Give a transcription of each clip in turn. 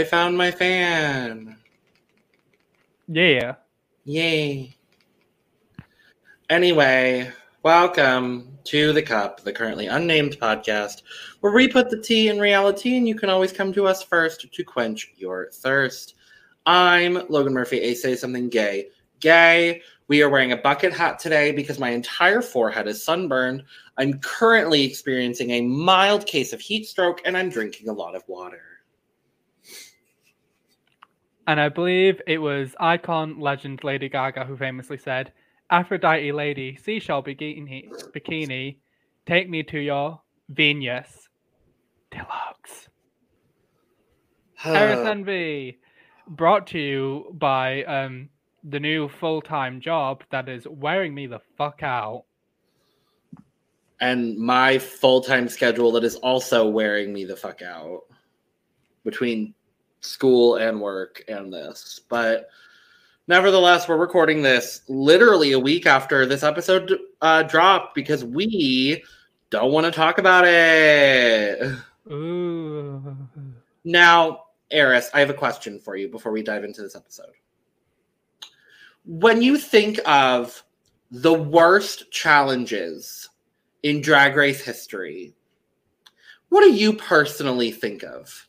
I found my fan. Yeah. Yay. Anyway, welcome to The Cup, the currently unnamed podcast, where we put the tea in reality and you can always come to us first to quench your thirst. I'm Logan Murphy, a say something gay. Gay. We are wearing a bucket hat today because my entire forehead is sunburned. I'm currently experiencing a mild case of heat stroke and I'm drinking a lot of water. And I believe it was icon legend Lady Gaga who famously said, Aphrodite lady, seashell bikini, bikini, take me to your Venus deluxe. Eris Envy, brought to you by um, the new full time job that is wearing me the fuck out. and my full time schedule that is also wearing me the fuck out between school and work and this. But nevertheless, we're recording this literally a week after this episode uh, dropped because we don't want to talk about it. Ooh. Now, Eris, I have a question for you before we dive into this episode. When you think of the worst challenges in drag race history, what do you personally think of?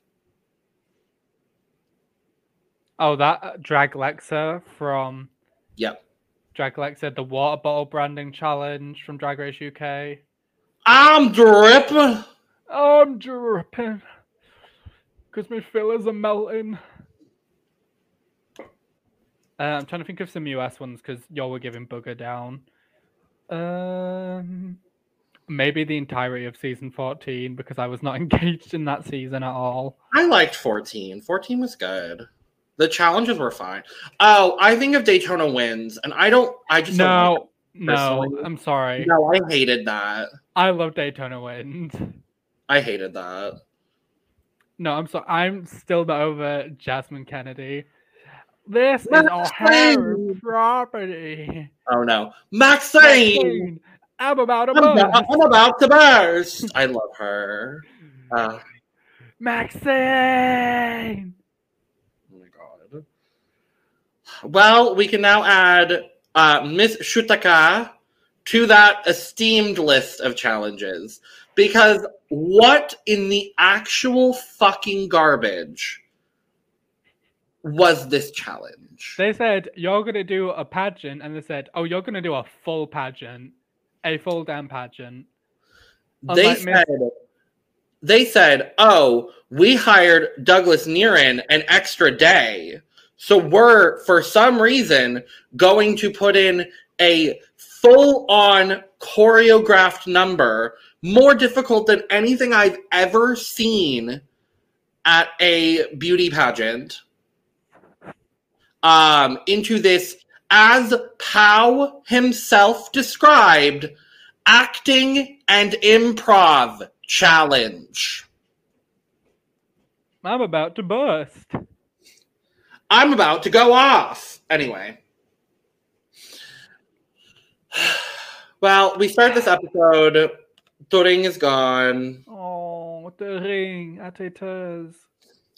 Oh, that uh, Drag Lexa from Yep. Drag Lexa, the water bottle branding challenge from Drag Race UK. I'm dripping. I'm dripping because my fillers are melting. Uh, I'm trying to think of some US ones because y'all were giving booger down. Um, maybe the entirety of season 14 because I was not engaged in that season at all. I liked 14. 14 was good. The challenges were fine. Oh, I think if Daytona Wind, and I don't. I just don't No, no. I'm sorry. no. I hated that. I love Daytona Wind. I hated that. No, I'm sorry. I'm still not over Jasmine Kennedie. This is Maxine! our property. Oh no, Maxine. Maxine, I'm about to I'm about. I'm about to burst. I love her. Uh, Maxine. oh my god. Well, we can now add uh, Miss Shutaka to that esteemed list of challenges because what in the actual fucking garbage was this challenge? They said you're gonna do a pageant, and they said, "Oh, you're gonna do a full pageant, a full damn pageant." They Miss- said they said, "Oh, we hired Douglas Nierras an extra day, so we're for some reason going to put in a full-on choreographed number, more difficult than anything I've ever seen at a beauty pageant." Um, into this, as Pao himself described, acting and improv challenge. I'm about to bust. I'm about to go off. Anyway. Well, we start this episode. Turing is gone. Oh, the ring at.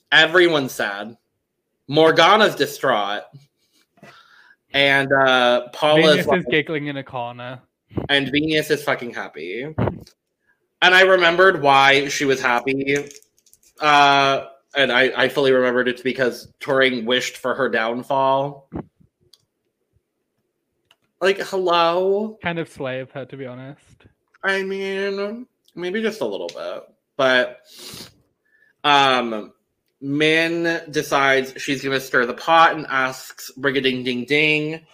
Everyone's sad. Morgana's distraught. And uh Paula Viñas is is giggling in a corner. and Viñas is fucking happy. And I remembered why she was happy. Uh, and I, I fully remembered it's because Turing wished for her downfall. Like, hello? Kind of slave her, to be honest. I mean, maybe just a little bit. But um Min decides she's gonna stir the pot and asks Brigiding Ding Ding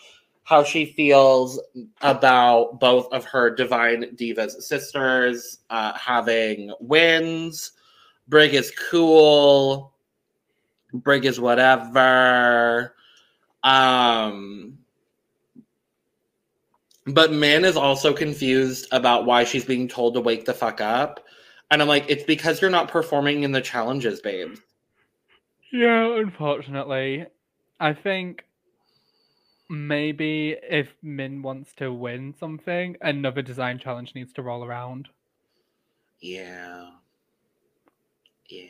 how she feels about both of her Divine Divas sisters uh, having wins. Brig is cool. Brig is whatever. Um but Min is also confused about why she's being told to wake the fuck up. And I'm like, it's because you're not performing in the challenges, babe. Yeah, unfortunately. I think maybe if Min wants to win something, another design challenge needs to roll around. Yeah. Yeah.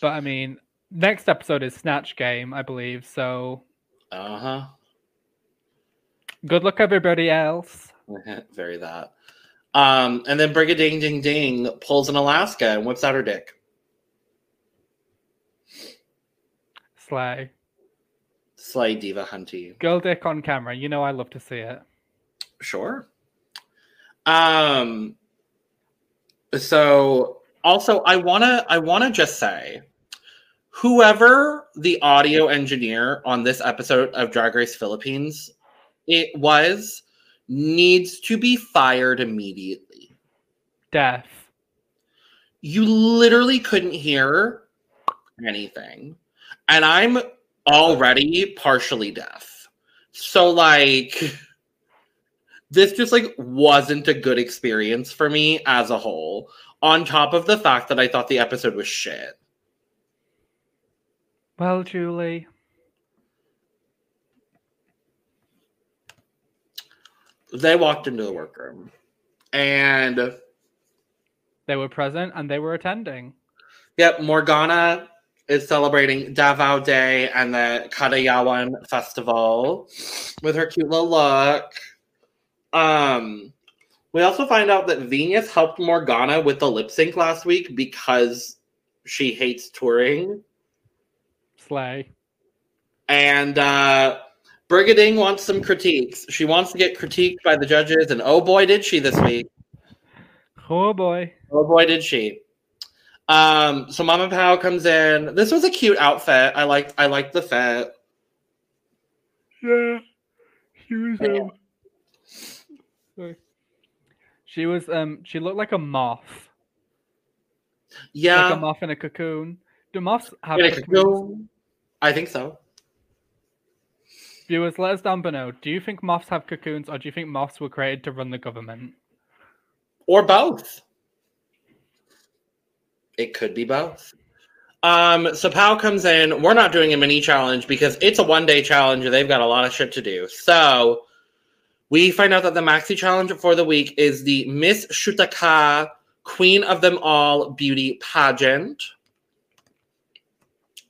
But I mean, Next episode is Snatch Game, I believe. So Uh huh. good luck, everybody else. Very that. Um, and then Brigiding Ding Ding pulls in Alaska and whips out her dick. Slay. Slay Diva Hunty. Girl dick on camera. You know I love to see it. Sure. Um so also I wanna I wanna just say whoever the audio engineer on this episode of Drag Race Philippines it was needs to be fired immediately. Death. You literally couldn't hear anything. And I'm already partially deaf. So like this just like wasn't a good experience for me as a whole on top of the fact that I thought the episode was shit. Well, Julie. They walked into the workroom and They were present and they were attending. Yep, Morgana is celebrating Davao Day and the Kadayawan Festival with her cute little look. Um, we also find out that Viñas helped Morgana with the lip sync last week because she hates Turing. Slay. And uh, Brigiding wants some critiques. She wants to get critiqued by the judges, and oh boy, did she this week. Oh boy. Oh boy, did she. Um, so Mama Pao comes in. This was a cute outfit. I liked I liked the fit. Yeah. She was um. She was um she looked like a moth. Yeah. Like a moth in a cocoon. Do moths have in a cocoons? cocoon. I think so. Viewers, let us down below. Do you think moths have cocoons or do you think moths were created to run the government? Or both. It could be both. Um, so Pao comes in. We're not doing a mini challenge because it's a one day challenge and they've got a lot of shit to do. So we find out that the maxi challenge for the week is the Miss Shutaka Queen of Them All beauty pageant.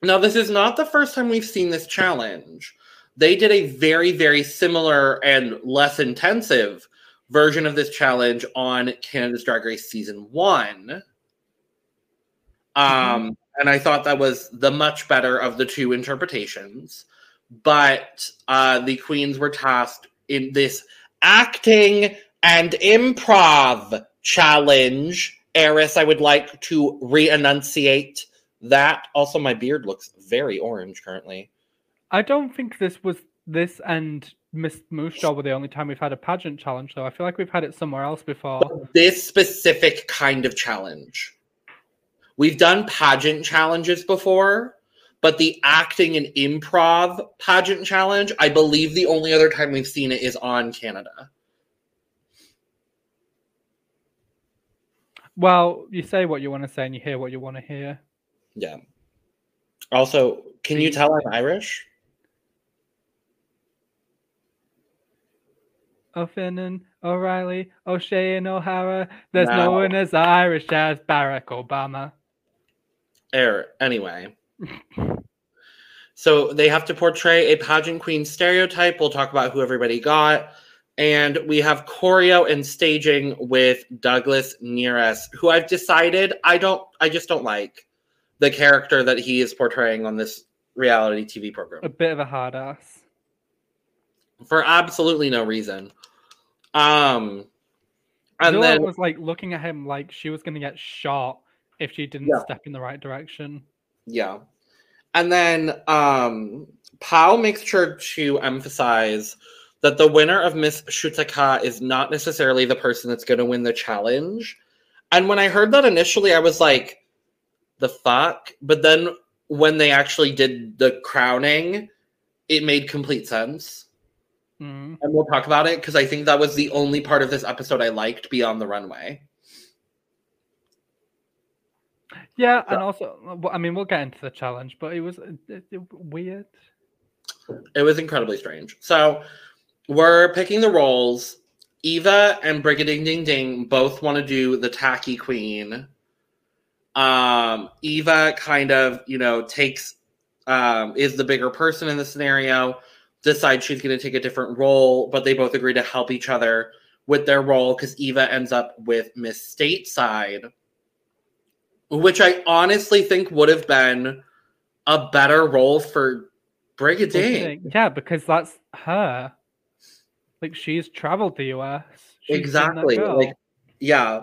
Now, this is not the first time we've seen this challenge. They did a very, very similar and less intensive version of this challenge on Canada's Drag Race season one. Um, and I thought that was the much better of the two interpretations. But uh, the queens were tasked in this acting and improv challenge. Eris, I would like to re enunciate that. Also, my beard looks very orange currently. I don't think this was this and Miss Loose Jaw were the only time we've had a pageant challenge though. I feel like we've had it somewhere else before. This specific kind of challenge. We've done pageant challenges before, but the acting and improv pageant challenge, I believe the only other time we've seen it is on Canada. Well, you say what you want to say and you hear what you want to hear. Yeah. Also, can you tell I'm Irish? O'Finnan, O'Reilly, O'Shea, and O'Hara. There's no No. one as Irish as Barack Obama. Er, anyway. So they have to portray a pageant queen stereotype. We'll talk about who everybody got. And we have choreo and staging with Douglas Nierras, who I've decided I don't, I just don't like the character that he is portraying on this reality TV program A bit of a hard ass. for absolutely no reason. Um, and Zilla then was like looking at him like she was going to get shot if she didn't Yeah. step in the right direction. Yeah. And then um Pao makes sure to emphasize that the winner of Miss Shutaka is not necessarily the person that's going to win the challenge. And when I heard that initially, I was like, the fuck? But then when they actually did the crowning, it made complete sense. Mm. And we'll talk about it because I think that was the only part of this episode I liked beyond the runway. Yeah, and also, I mean, we'll get into the challenge, but it was uh, it, it- weird. It was incredibly strange. So we're picking the roles. Eva and Brigiding Ding Ding both want to do the tacky queen. Um, Eva kind of, you know, takes um, is the bigger person in the scenario, decides she's going to take a different role, but they both agree to help each other with their role because Eva ends up with Miss Stateside, which I honestly think would have been a better role for Brigiding. Yeah, because that's her. Like she's traveled the US. She's exactly. Like yeah.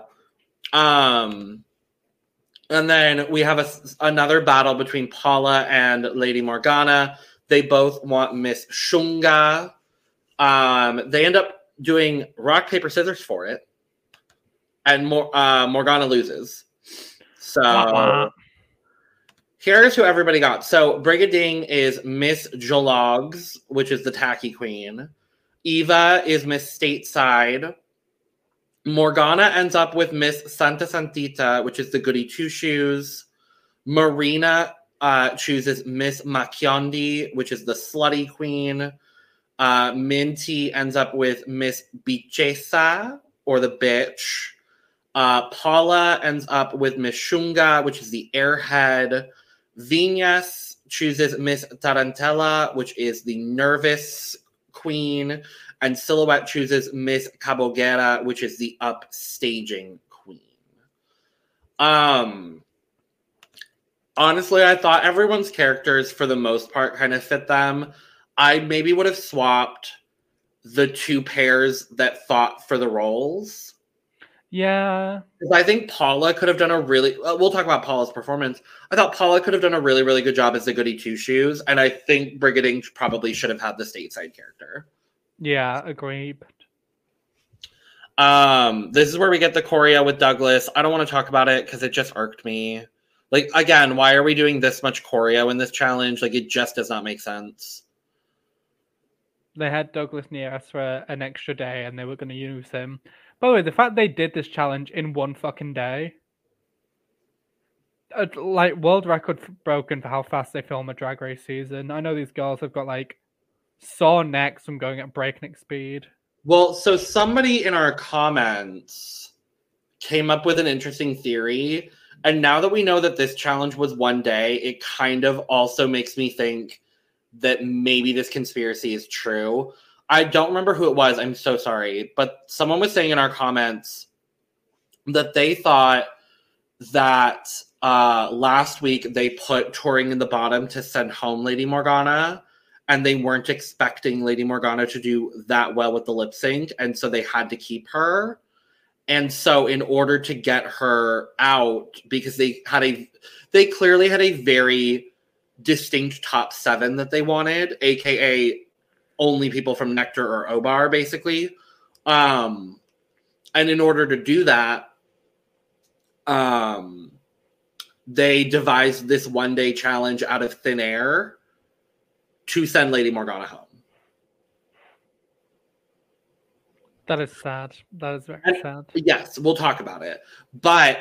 Um and then we have a, another battle between Paula and Lady Morgana. They both want Miss Shunga. Um, they end up doing rock, paper, scissors for it. And Mor- uh, Morgana loses. So here's who everybody got. So Brigiding is Miss Jologs, which is the tacky queen. Eva is Miss Stateside. Morgana ends up with Miss Santa Santita, which is the goody two shoes. Marina uh, chooses Miss Makiondi, which is the slutty queen. Uh, Minty ends up with Miss Bichesa, or the bitch. Uh, Paula ends up with Miss Shunga, which is the airhead. Viñas chooses Miss Tarantella, which is the nervous queen and Xilhouete chooses Miss Cabogera, which is the upstaging queen. Um, honestly, I thought everyone's characters, for the most part, kind of fit them. I maybe would have swapped the two pairs that fought for the roles. Yeah. I think Paula could have done a really uh, we'll talk about Paula's performance. I thought Paula could have done a really, really good job as the goody two shoes. And I think Brigiding probably should have had the stateside character. Yeah, agreed. Um, this is where we get the choreo with Douglas. I don't want to talk about it because it just irked me. Like again, why are we doing this much choreo in this challenge? Like it just does not make sense. They had Douglas Nierras for an extra day and they were going to use him. By the way, the fact they did this challenge in one fucking day, uh, like world record broken for how fast they film a drag race season. I know these girls have got like sore necks from going at breakneck speed. Well, so somebody in our comments came up with an interesting theory. And now that we know that this challenge was one day, it kind of also makes me think that maybe this conspiracy is true. I don't remember who it was. I'm so sorry. But someone was saying in our comments that they thought that uh, last week they put Turing in the bottom to send home Lady Morgana and they weren't expecting Lady Morgana to do that well with the lip sync, and so they had to keep her. And so, in order to get her out, because they had a, they clearly had a very distinct top seven that they wanted, aka only people from Nectar or Obar, basically. Um, and in order to do that, um, they devised this one day challenge out of thin air to send Lady Morgana home. That is sad. That is very and, sad. Yes, we'll talk about it. But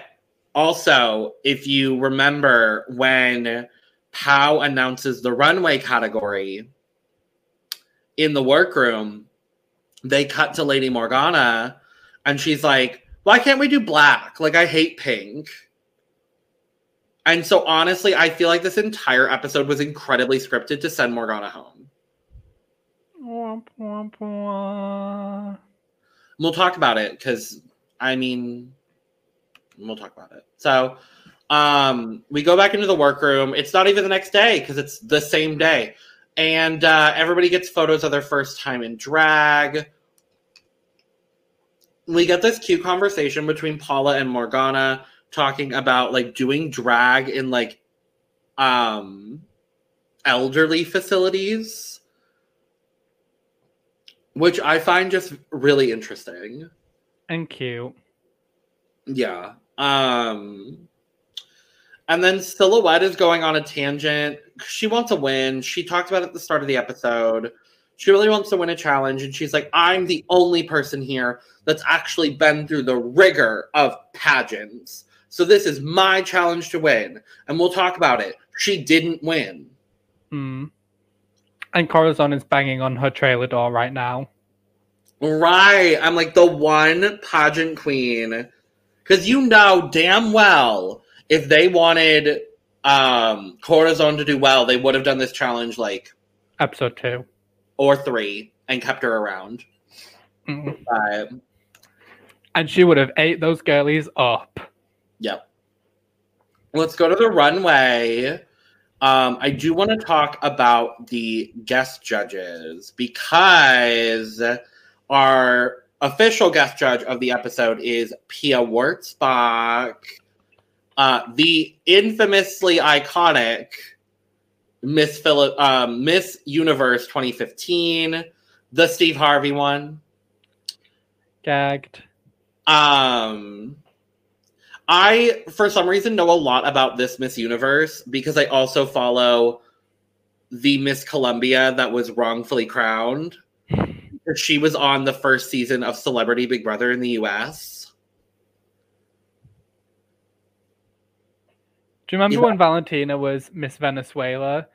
also, if you remember when Pao announces the runway category in the workroom, they cut to Lady Morgana and she's like, Why can't we do black? Like, I hate pink. And so honestly, I feel like this entire episode was incredibly scripted to send Morgana home. We'll talk about it because I mean, we'll talk about it. So um, we go back into the workroom. It's not even the next day because it's the same day. And uh, everybody gets photos of their first time in drag. We get this cute conversation between Paula and Morgana talking about like doing drag in like um elderly facilities which i find just really interesting. And cute. Yeah. Um and then Xilhouete is going on a tangent she wants to win she talked about it at the start of the episode she really wants to win a challenge and she's like i'm the only person here that's actually been through the rigor of pageants so this is my challenge to win, and we'll talk about it. She didn't win. Hmm. And Corazon is banging on her trailer door right now. Right. I'm like the one pageant queen. Because you know damn well if they wanted um Corazon to do well, they would have done this challenge like Episode two. or three and kept her around. Mm. And she would have ate those girlies up. Yep. Let's go to the runway. Um, I do want to talk about the guest judges because our official guest judge of the episode is Pia Wurtzbach, uh, the infamously iconic Miss Philip, um, Miss Universe 2015, the Steve Harvey one. Gagged. Um, I, for some reason, know a lot about this Miss Universe because I also follow the Miss Colombia that was wrongfully crowned. She was on the first season of Celebrity Big Brother in the US. Do you remember Yeah. when Valentina was Miss Venezuela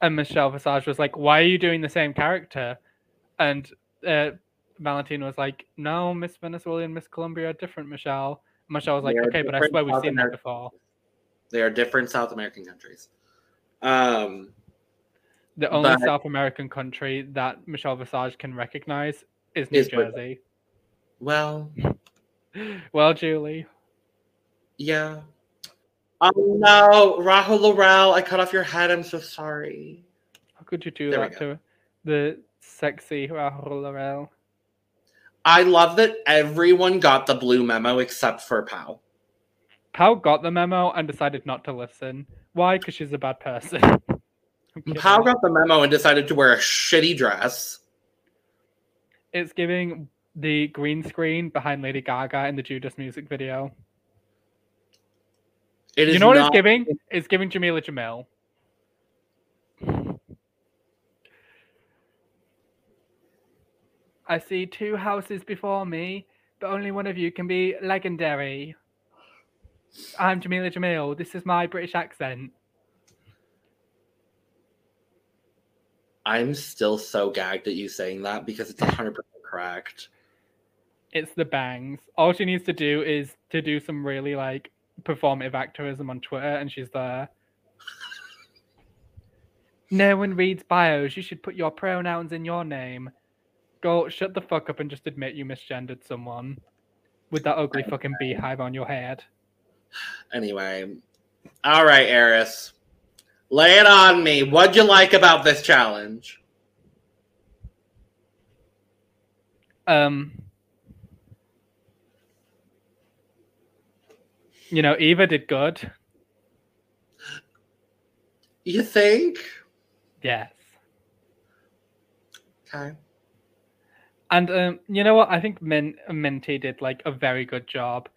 and Michelle Visage was like, Why are you doing the same character? And uh, Valentina was like, No, Miss Venezuela and Miss Colombia are different, Michelle. And Michelle was like, They Okay, but I swear we've South seen that before. They are different South American countries. Um, The only But- South American country that Michelle Visage can recognize is New Is. Jersey. well, Well, Julie. yeah. Oh no, Rajo Laurel, I cut off your head. I'm so sorry. How could you do There that to the sexy Rajo Laurel? I love that everyone got the blue memo except for Pao. Pao got the memo and decided not to listen. Why? Because she's a bad person. Pao got the memo and decided to wear a shitty dress. It's giving the green screen behind Lady Gaga in the Judas music video. It You know what not, it's giving? It's giving Jameela Jamil. I see two houses before me, but only one of you can be legendary. I'm Jameela Jamil. This is my British accent. I'm still so gagged at you saying that because it's 100% correct. It's the bangs. All she needs to do is to do some really like performative activism on Twitter, and she's there. no one reads bios. You should put your pronouns in your name. Go shut the fuck up and just admit you misgendered someone with that ugly fucking beehive on your head. Anyway, all right, Eris. Lay it on me. What'd you like about this challenge? Um, you know, Eva did good. You think? Yes. Okay. And um, you know what? I think Min Minty did like a very good job.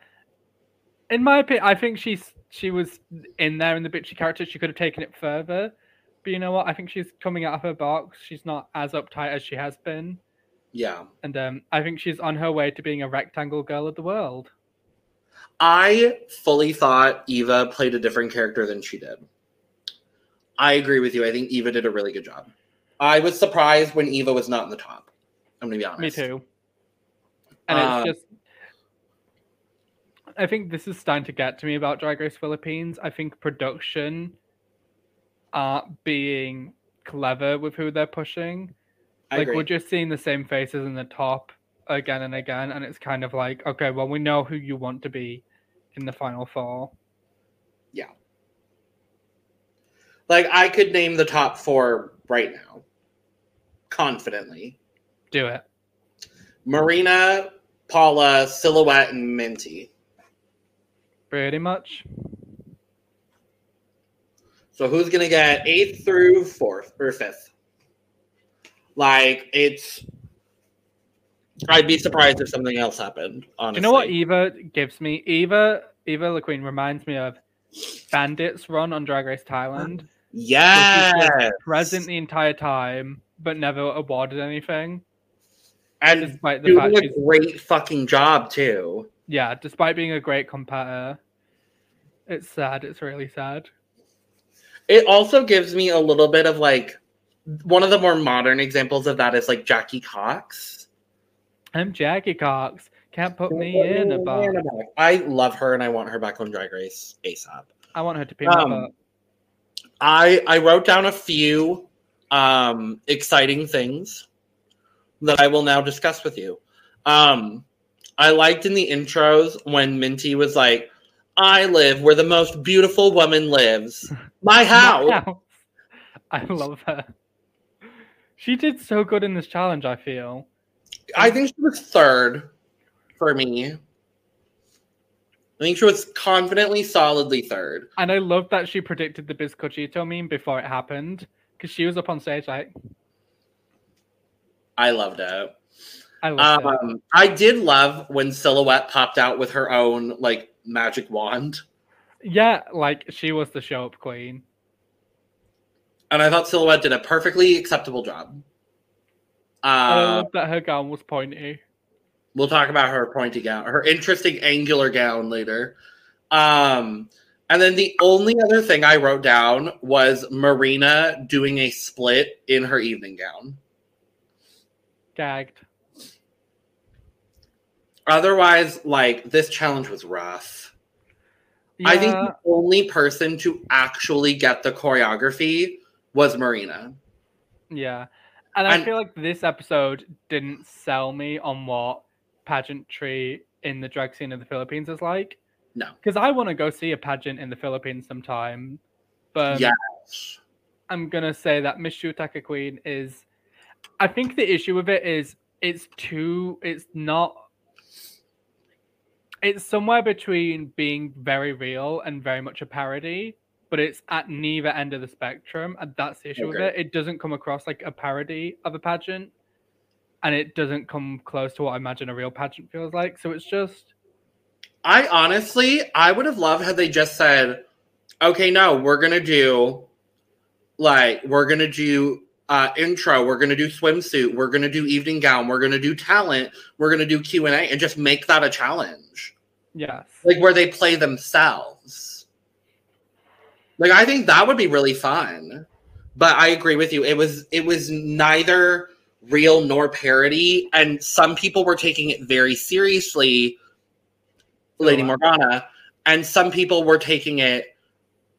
In my opinion, I think she's she was in there in the bitchy character. She could have taken it further, but you know what? I think she's coming out of her box. She's not as uptight as she has been, Yeah. and um, I think she's on her way to being a rectangle girl of the world. I fully thought Eva played a different character than she did. I agree with you. I think Eva did a really good job. I was surprised when Eva was not in the top. I'm gonna be honest. Me too. And Uh, it's just, I think this is starting to get to me about Drag Race Philippines. I think production aren't being clever with who they're pushing. I like agree. we're just seeing the same faces in the top again and again, and it's kind of like, okay, well, we know who you want to be in the final four. Yeah. Like I could name the top four right now, confidently. Do it. Marina, Paula, Xilhouete, and Minty. Pretty much. So who's gonna get eighth through fourth or fifth? Like it's. I'd be surprised if something else happened. Do Honestly, you know what Eva gives me? Eva Eva Le Queen reminds me of Bandits run on Drag Race Thailand. Yes, present the entire time, but never awarded anything. and Despite the fact doing a great fucking job too. yeah, despite being a great competitor. It's sad. It's really sad. It also gives me a little bit of like one of the more modern examples of that is like Jackie Cox. I'm Jackie Cox. Can't put me in a box. I love her and I want her back on Drag Race ASAP. I want her to be Um, my. I I wrote down a few um exciting things that I will now discuss with you. Um I liked in the intros when Minty was like, I live where the most beautiful woman lives. My house. My house. I love her. She did so good in this challenge, I feel. I think she was third for me. I think she was confidently, solidly third. And I love that she predicted the Bizcochito meme before it happened. Because she was up on stage like, I loved it. I love it. Um, I did love when Xilhouete popped out with her own like magic wand, Yeah, like she was the show up queen. and I thought Xilhouete did a perfectly acceptable job. I Uh, love that her gown was pointy. we'll talk about her pointy gown, her interesting angular gown later. Um, and then the only other thing I wrote down was Marina doing a split in her evening gown. Gagged. Otherwise, like this challenge was rough. I think the only person to actually get the choreography was Marina. yeah. And I feel like this episode didn't sell me on what pageantry in the drag scene of the Philippines is like. No. Because I want to go see a pageant in the Philippines sometime. But Yes. I'm gonna say that Miss Shutaka Queen is. I think the issue with it is it's too. It's not. It's somewhere between being very real and very much a parody, but it's at neither end of the spectrum, and that's the issue with it. It doesn't come across like a parody of a pageant, and it doesn't come close to what I imagine a real pageant feels like. So it's just I honestly, I would have loved had they just said, okay, no, we're gonna do like we're gonna do uh intro, we're gonna do swimsuit, we're gonna do evening gown, we're gonna do talent, we're gonna do Q and A, and just make that a challenge, yes, like where they play themselves. Like I think that would be really fun. But I agree with you. It was it was neither real nor parody, and some people were taking it very seriously. Lady So, uh, Morgana, and some people were taking it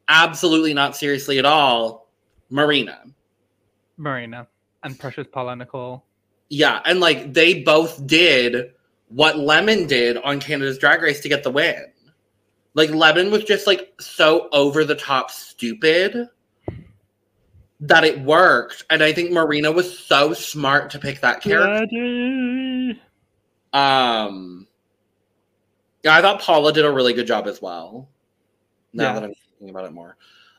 absolutely not seriously at all. Marina, Marina and Precious Paula Nicole. yeah, and like they both did what Lemon did on Canada's Drag Race to get the win. Like Lemon was just like so over the top stupid that it worked, and I think Marina was so smart to pick that character. Daddy. Um, yeah, I thought Paula did a really good job as well. Now Yeah. that I'm thinking about it more,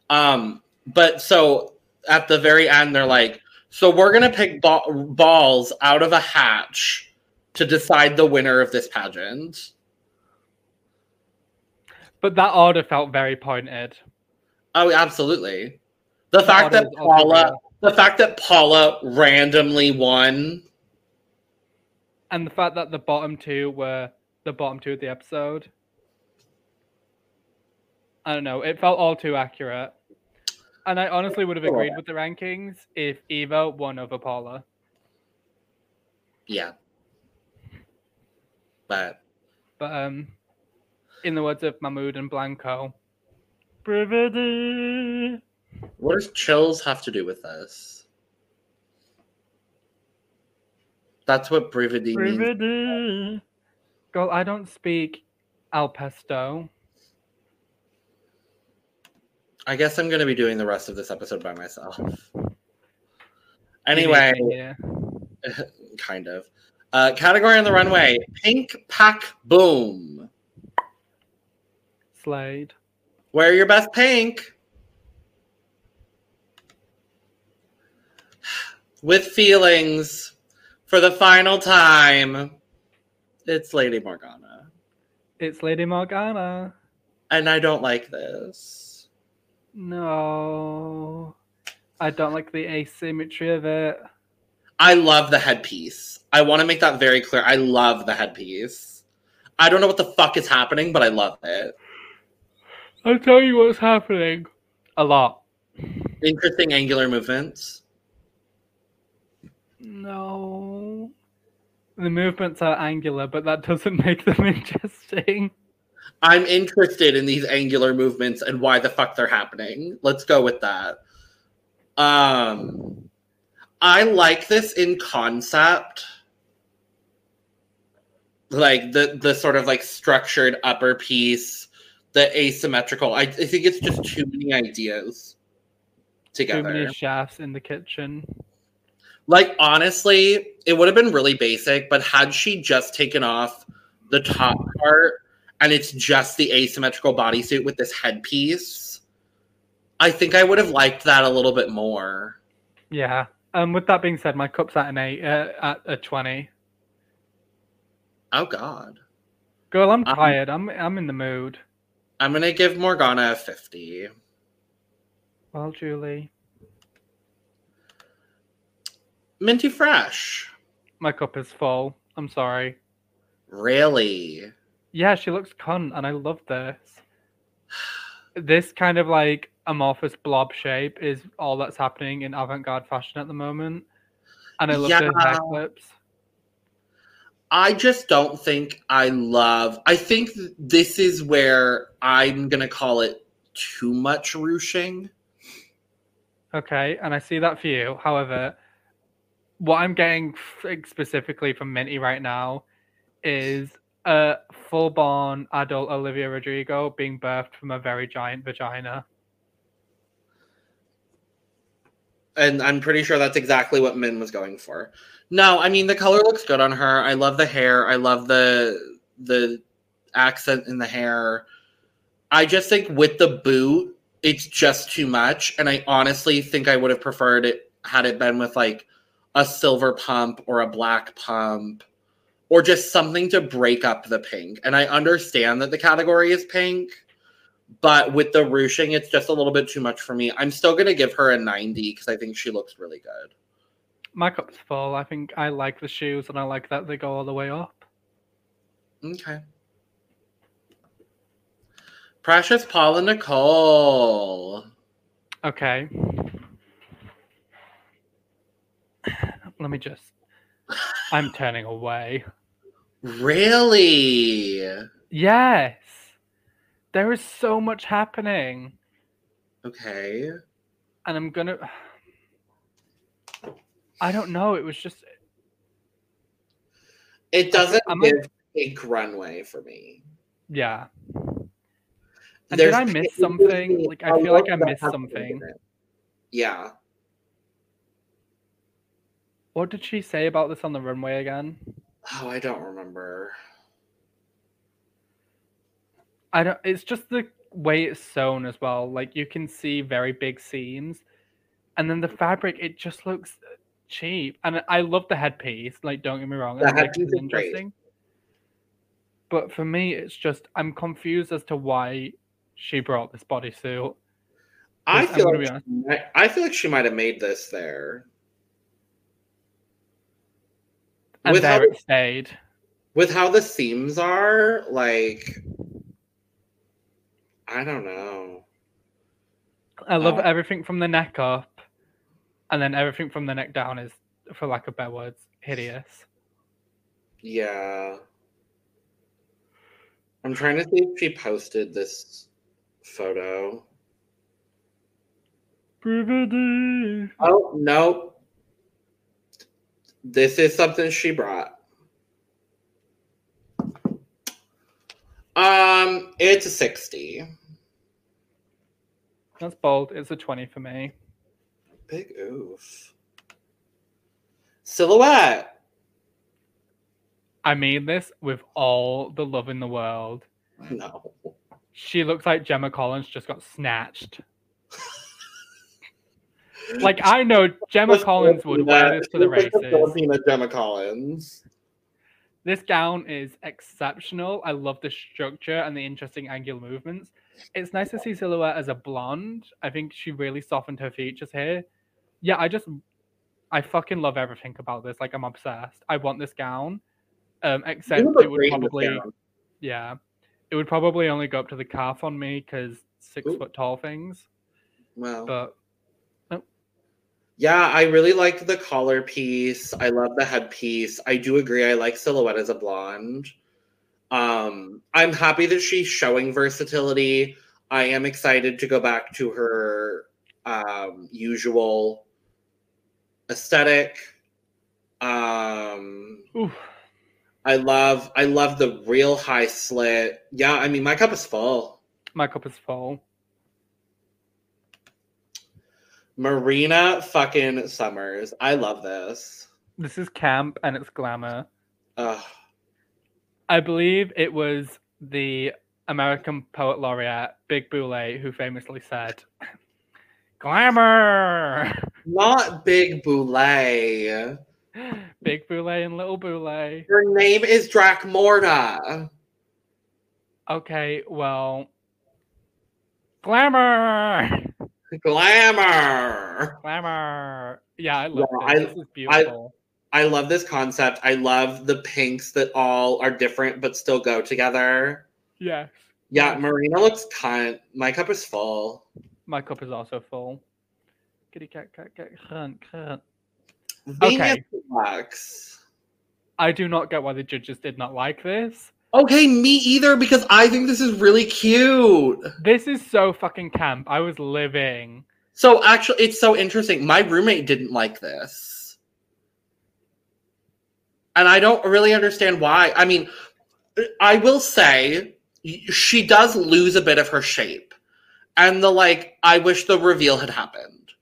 um, but so at the very end, they're like, "So we're gonna pick ba- balls out of a hatch to decide the winner of this pageant." But that order felt very pointed. Oh, absolutely. The The fact that Paula, the fact that Paula randomly won. and the fact that the bottom two were the bottom two of the episode. I don't know. It felt all too accurate. And I honestly would have agreed with the rankings if Eva won over Paula. Yeah, but But um in the words of Mahmood and Blanco. Brividi. what does chills have to do with this? That's what Brividi means. Girl, I don't speak al pesto. I guess I'm going to be doing the rest of this episode by myself. Anyway, Yeah. kind of. Uh, category on the runway Pink Pak Boom. Slade. Wear your best pink. With feelings for the final time. It's Lady Morgana. It's Lady Morgana. And I don't like this. No. I don't like the asymmetry of it. I love the headpiece. I want to make that very clear. I love the headpiece. I don't know what the fuck is happening, but I love it. I'll tell you what's happening. A lot. Interesting angular movements. No. The movements are angular, but that doesn't make them interesting. I'm interested in these angular movements and why the fuck they're happening. Let's go with that. Um, I like this in concept. Like the the sort of like structured upper piece, the asymmetrical. I, I think it's just too many ideas together. Too many shafts in the kitchen. Like honestly, it would have been really basic, but had she just taken off the top part and it's just the asymmetrical bodysuit with this headpiece, I think I would have liked that a little bit more. Yeah. Um. With that being said, my cup's at an eight, uh, at a twenty. Oh god. Girl, I'm Um, tired. I'm I'm in the mood. I'm gonna give Morgana a 50. Well, Julie, Minty Fresh. my cup is full. I'm sorry. Really? Yeah, she looks cunt, and I love this. This kind of like amorphous blob shape is all that's happening in avant-garde fashion at the moment, and I love the hair clips. I just don't think I love. I think this is where I'm gonna call it too much ruching. Okay, and I see that for you. However, what I'm getting specifically from Minty right now is a full-born adult Olivia Rodrigo being birthed from a very giant vagina. And I'm pretty sure that's exactly what Min was going for. No, I mean the color looks good on her. I love the hair. I love the the accent in the hair. I just think with the boot, it's just too much, and I honestly think I would have preferred it had it been with like a silver pump or a black pump or just something to break up the pink. And I understand that the category is pink, but with the ruching, it's just a little bit too much for me. I'm still gonna give her a 90 because I think she looks really good. My cup's full. I think I like the shoes, and I like that they go all the way up. Okay. Precious Paula Nicole. Okay. Let me just. I'm turning away. Really? Yes. There is so much happening. Okay. And I'm gonna. I don't know. It was just. It doesn't I'm a- give pink runway for me. Yeah. And did I miss something? Like, I feel like I missed something. pink in it. Yeah. What did she say about this on the runway again? Oh, I don't remember. I don't. It's just the way it's sewn as well. Like you can see very big seams, and then the fabric it just looks uh, cheap. And I love the headpiece. Like don't get me wrong, think headpiece it's great. interesting. But for me, it's just I'm confused as to why she brought this bodysuit. I feel like she might- I feel like she might have made this there. And With how it stayed. with how the seams are, like I don't know. I love Oh. everything from the neck up, and then everything from the neck down is, for lack of better words, hideous. Yeah. I'm trying to see if she posted this photo. Oh, no. This is something she brought. Um, it's a 60. That's bold. It's a 20 for me. Big oof. Xilhouete. I mean this with all the love in the world. No. She looks like Gemma Collins just got snatched. like I know Gemma Collins would wear this to the Looks like races. Filipina Gemma Collins. This gown is exceptional. I love the structure and the interesting angular movements. It's nice to see Xilhouete as a blonde. I think she really softened her features here. Yeah, I just I fucking love everything about this. Like I'm obsessed. I want this gown. Um, except it would great in this probably yeah, it would probably only go up to the calf on me because six Ooh. foot tall things. Well, But Yeah, I really liked the collar piece. I love the headpiece. I do agree. I like Xilhouete as a blonde. Um, I'm happy that she's showing versatility. I am excited to go back to her um, usual aesthetic. Um, Oof. I love I love the real high slit. Yeah, I mean my cup is full. My cup is full. Marina fucking Summers. I love this. This is camp and it's glamour. Ugh. I believe it was the American poet laureate Big Boule who famously said, "Glamour." Not Big Boule. Big Boule and Little Boule. Her name is Dracmorda. Okay, well, glamour, Glamour. glamour. Yeah, I love Yeah, this. I- this is beautiful. I love this concept. I love the pinks that all are different but still go together. yes, Yeah, Marina looks cunt. My cup is full. my cup is also full. Kitty cat, cat, cat, cunt, cunt. Viñas DeLuxe. I do not get why the judges did not like this. Okay, me either because I think this is really cute. This is so fucking camp. I was living. So actually, it's so interesting. My roommate didn't like this, and I don't really understand why. I mean, I will say she does lose a bit of her shape, and the like. I wish the reveal had happened,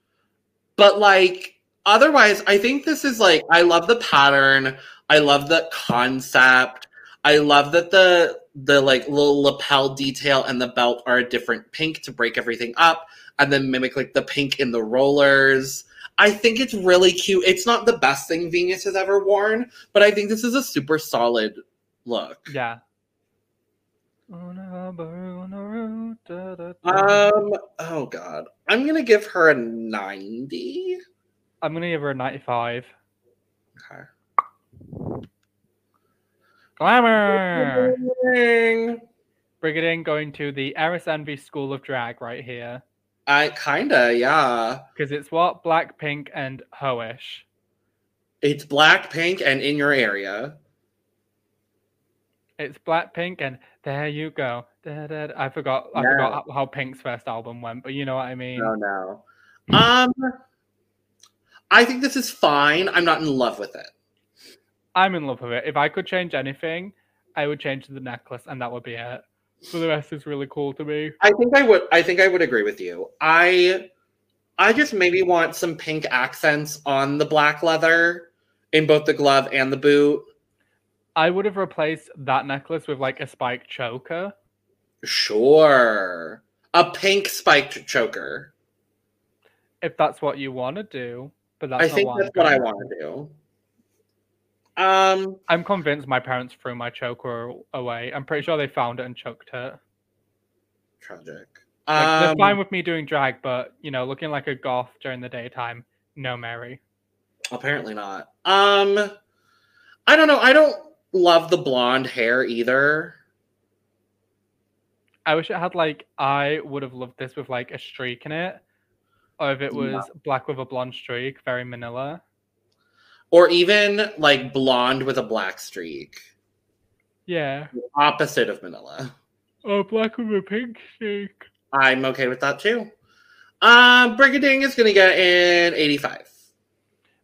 but like otherwise, I think this is like. I love the pattern. I love the concept. I love that the the like little lapel detail and the belt are a different pink to break everything up and then mimic like the pink in the rollers. I think it's really cute. It's not the best thing Viñas has ever worn, but I think this is a super solid look. Yeah. Um oh god. I'm going to give her a 90. I'm gonna give her a 95. Okay. Glamour. Ding. Brigiding going to the Eris Envy School of Drag right here I kinda, yeah. because it's what black, pink, and hoish. It's black, pink, and in your area. It's black, pink, and there you go. Da, da, da. I forgot. I forgot how- how Pink's first album went, but you know what I mean. No, no. Um I think this is fine. I'm not in love with it. I'm in love with it. If I could change anything, I would change the necklace, and that would be it. So the rest is really cool to me. I think I would I think I would agree with you. I I just maybe want some pink accents on the black leather in both the glove and the boot. I would have replaced that necklace with like a spiked choker. Sure. A pink spiked choker. if that's what you want to do. But that's I think that's what I want to do. Um I'm convinced my parents threw my choker away. I'm pretty sure they found it and choked it. tragic. Like, they're Um, fine with me doing drag, but you know, looking like a goth during the daytime, no, Mary. apparently not. Um I don't know. I don't love the blonde hair either. I wish it had like I would have loved this with like a streak in it, or if it was Yeah. black with a blonde streak, very Manila. Or even like blonde with a black streak. Yeah, Opposite of Manila. Oh, black with a pink streak. I'm okay with that too. Um, Brigiding is going to get an 85.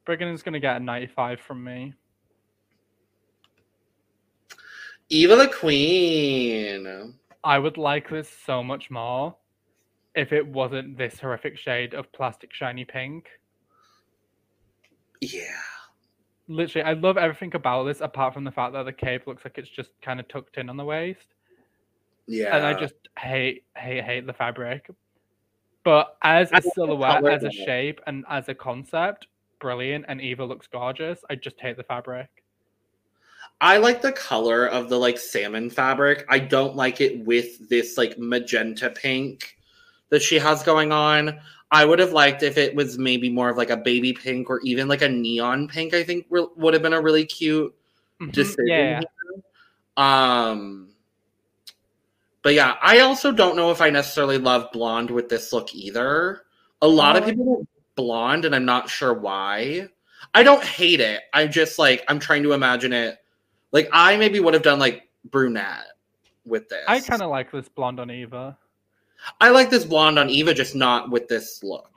Brigand's gonna get a 95 from me. Eva Le Queen. I would like this so much more if it wasn't this horrific shade of plastic shiny pink. Yeah. Literally, I love everything about this apart from the fact that the cape looks like it's just kind of tucked in on the waist. Yeah. And I just hate, hate, hate the fabric. But as a silhouette, as a it. shape, and as a concept, brilliant. And Eva looks gorgeous. I just hate the fabric. I like the color of the like salmon fabric. I don't like it with this like magenta pink that she has going on. I would have liked if it was maybe more of like a baby pink or even like a neon pink. I think re- would have been a really cute Mhm, decision. Yeah. Um, but yeah, I also don't know if I necessarily love blonde with this look either. A lot of Oh. people blonde, and I'm not sure why. I don't hate it. I'm just like I'm trying to imagine it. Like I maybe would have done like brunette with this. I kind of like this blonde on Eva. I like this blonde on Eva, just not with this look.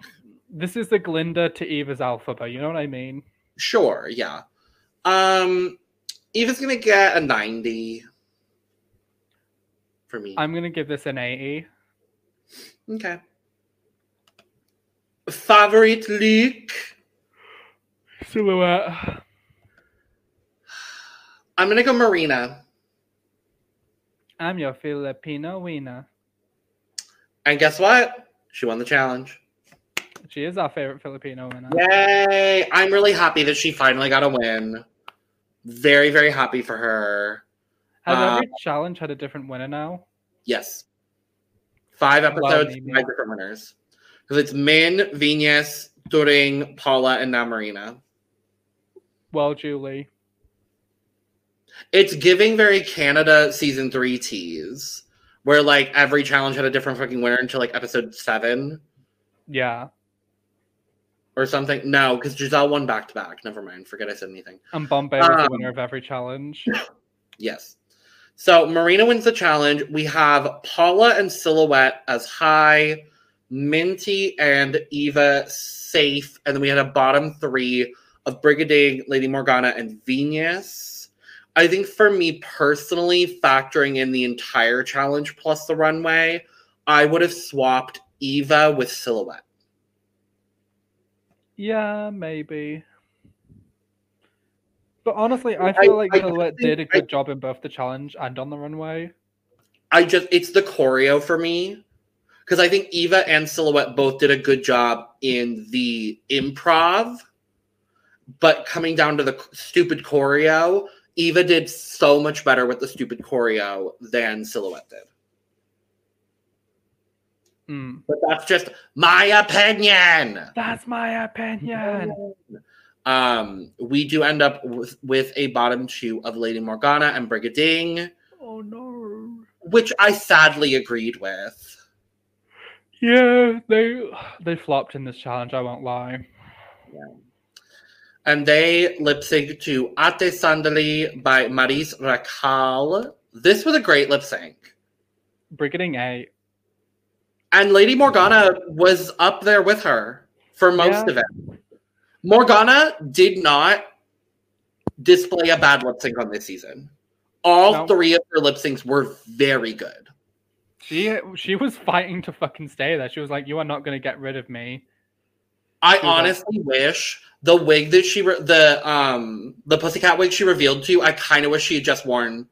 This is the Glinda to Eva's Elphaba. You know what I mean? Sure, yeah. Um, Eva's gonna get a ninety for me. I'm gonna give this an 80. okay. Favorite look. Silhouette. I'm gonna go Marina. I'm your Filipino wiener. And guess what? She won the challenge. She is our favorite Filipino winner. Yay! I'm really happy that she finally got a win. Very, very happy for her. Has Uh, every challenge had a different winner now? Yes. Five episodes, five different winners. Because it's Min, Viñas, Turing, Paula, and now Marina. Well, Julie. It's giving very Canada season three tease, where like every challenge had a different fucking winner until like episode seven Yeah. or something. No, because Giselle won back to back. Never mind. Forget I said anything. And Bombae was the Um, winner of every challenge. Yes. So Marina wins the challenge. We have Paula and Xilhouete as high, Minty and Eva safe, and then we had a bottom three of Brigiding, Lady Morgana, and Viñas. I think for me personally, factoring in the entire challenge plus the runway, I would have swapped Eva with Xilhouete. Yeah, maybe. But honestly, I I- feel like I Xilhouete did a good job in both the challenge and on the runway. I just it's the choreo for me because I think Eva and Xilhouete both did a good job in the improv, but coming down to the stupid choreo, Eva did so much better with the stupid choreo than Xilhouete did. Mm. But that's just my opinion. That's my opinion. Um, we do end up with, with a bottom two of Lady Morgana and Brigiding, Oh no. which I sadly agreed with. Yeah, they they flopped in this challenge. I won't lie. And they lip sync to Ate Sandali by Maris Racal. This was a great lip sync. Brigiding eight. And Lady Morgana was up there with her for most Yeah. of it. Morgana did not display a bad lip sync on this season. All No. three of her lip syncs were very good. She she was fighting to fucking stay there. She was like, "You are not going to get rid of me." I honestly wish the wig that she re- the um the pussycat wig she revealed to you, I kind of wish she had just worn.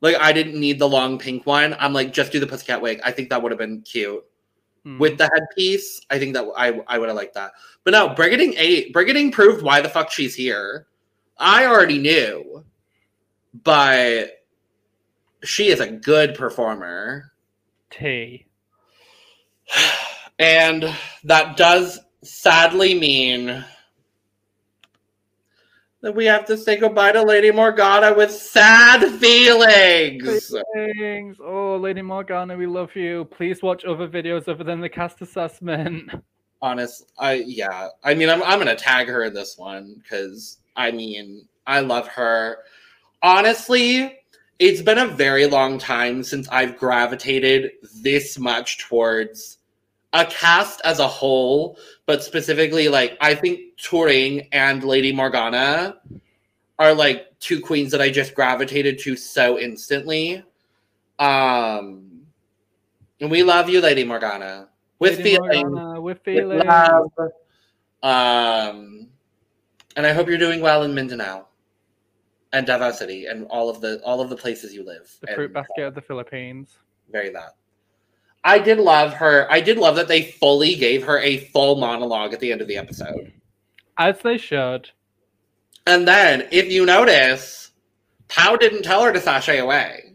Like I didn't need the long pink one. I'm like, just do the pussycat wig. I think that would have been cute Hmm. with the headpiece. I think that I I would have liked that. But no, Brigiding eight. Brigiding proved why the fuck she's here. I already knew, but she is a good performer. T. And that does sadly mean that we have to say goodbye to Lady Morgana with sad feelings. Thanks. Oh, Lady Morgana, we love you. Please watch other videos other than the cast assessment. Honest, I yeah. I mean, I'm I'm gonna tag her in this one because I mean, I love her. Honestly, it's been a very long time since I've gravitated this much towards a cast as a whole, but specifically, like I think Turing and Lady Morgana are like two queens that I just gravitated to so instantly. Um, and we love you, Lady Morgana, with Lady feeling, Morgana, with with love. Um, and I hope you're doing well in Mindanao and Davao City and all of the all of the places you live. The fruit And basket of the Philippines. Very that. I did love her. I did love that they fully gave her a full monologue at the end of the episode. As they should. And then, if you notice, Pao didn't tell her to sashay away.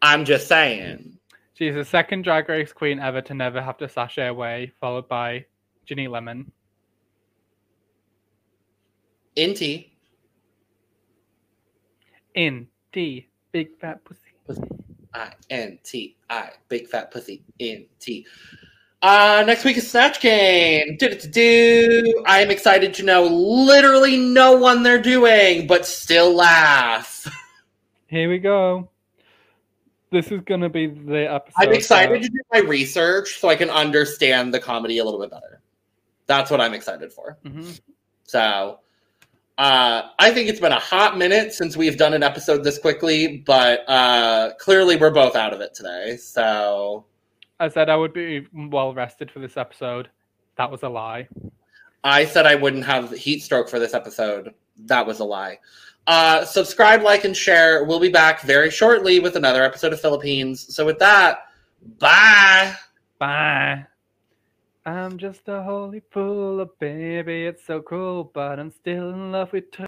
I'm just saying. She's the second Drag Race queen ever to never have to sashay away, followed by Ginny Lemon. Inty. In D. Big fat pussy. I N T I. Big fat pussy N T. Uh, next week is Snatch Game. Do do do. I am excited to know literally no one they're doing, but still laugh. Here we go. This is gonna be the episode. I'm excited to do my research so I can understand the comedy a little bit better. That's what I'm excited for. Mhm. So uh, I think it's been a hot minute since we've done an episode this quickly, but uh, clearly we're both out of it today. So I said I would be well rested for this episode. That was a lie. I said I wouldn't have heat stroke for this episode. That was a lie. Uh, subscribe, like, and share. We'll be back very shortly with another episode of Philippines. So with that, bye. Bye. I'm just a holy fool, oh baby. It's so cruel, but I'm still in love with